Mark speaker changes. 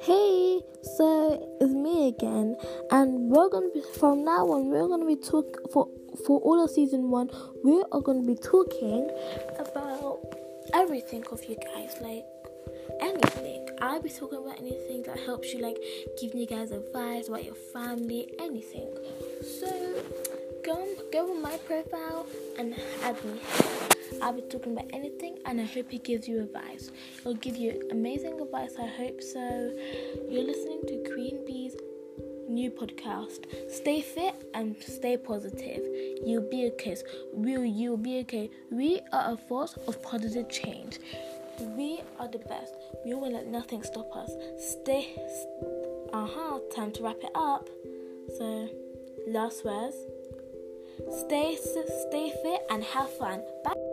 Speaker 1: Hey, so it's me again, and we're gonna be from now on. We're gonna be talk for for all of season one. We are gonna be talking about everything of you guys, like anything. I'll be talking about anything that helps you, like giving you guys advice about your family, anything. So go go on my profile and add me. I'll be talking about anything and I hope he gives you advice. He'll give you amazing advice, I hope so. You're listening to Queen Bee's new podcast. Stay fit and stay positive. You'll be okay. Will you'll be okay. We are a force of positive change. We are the best. We won't let nothing stop us. Stay uh-huh, time to wrap it up. So last words. Stay stay fit and have fun. Bye.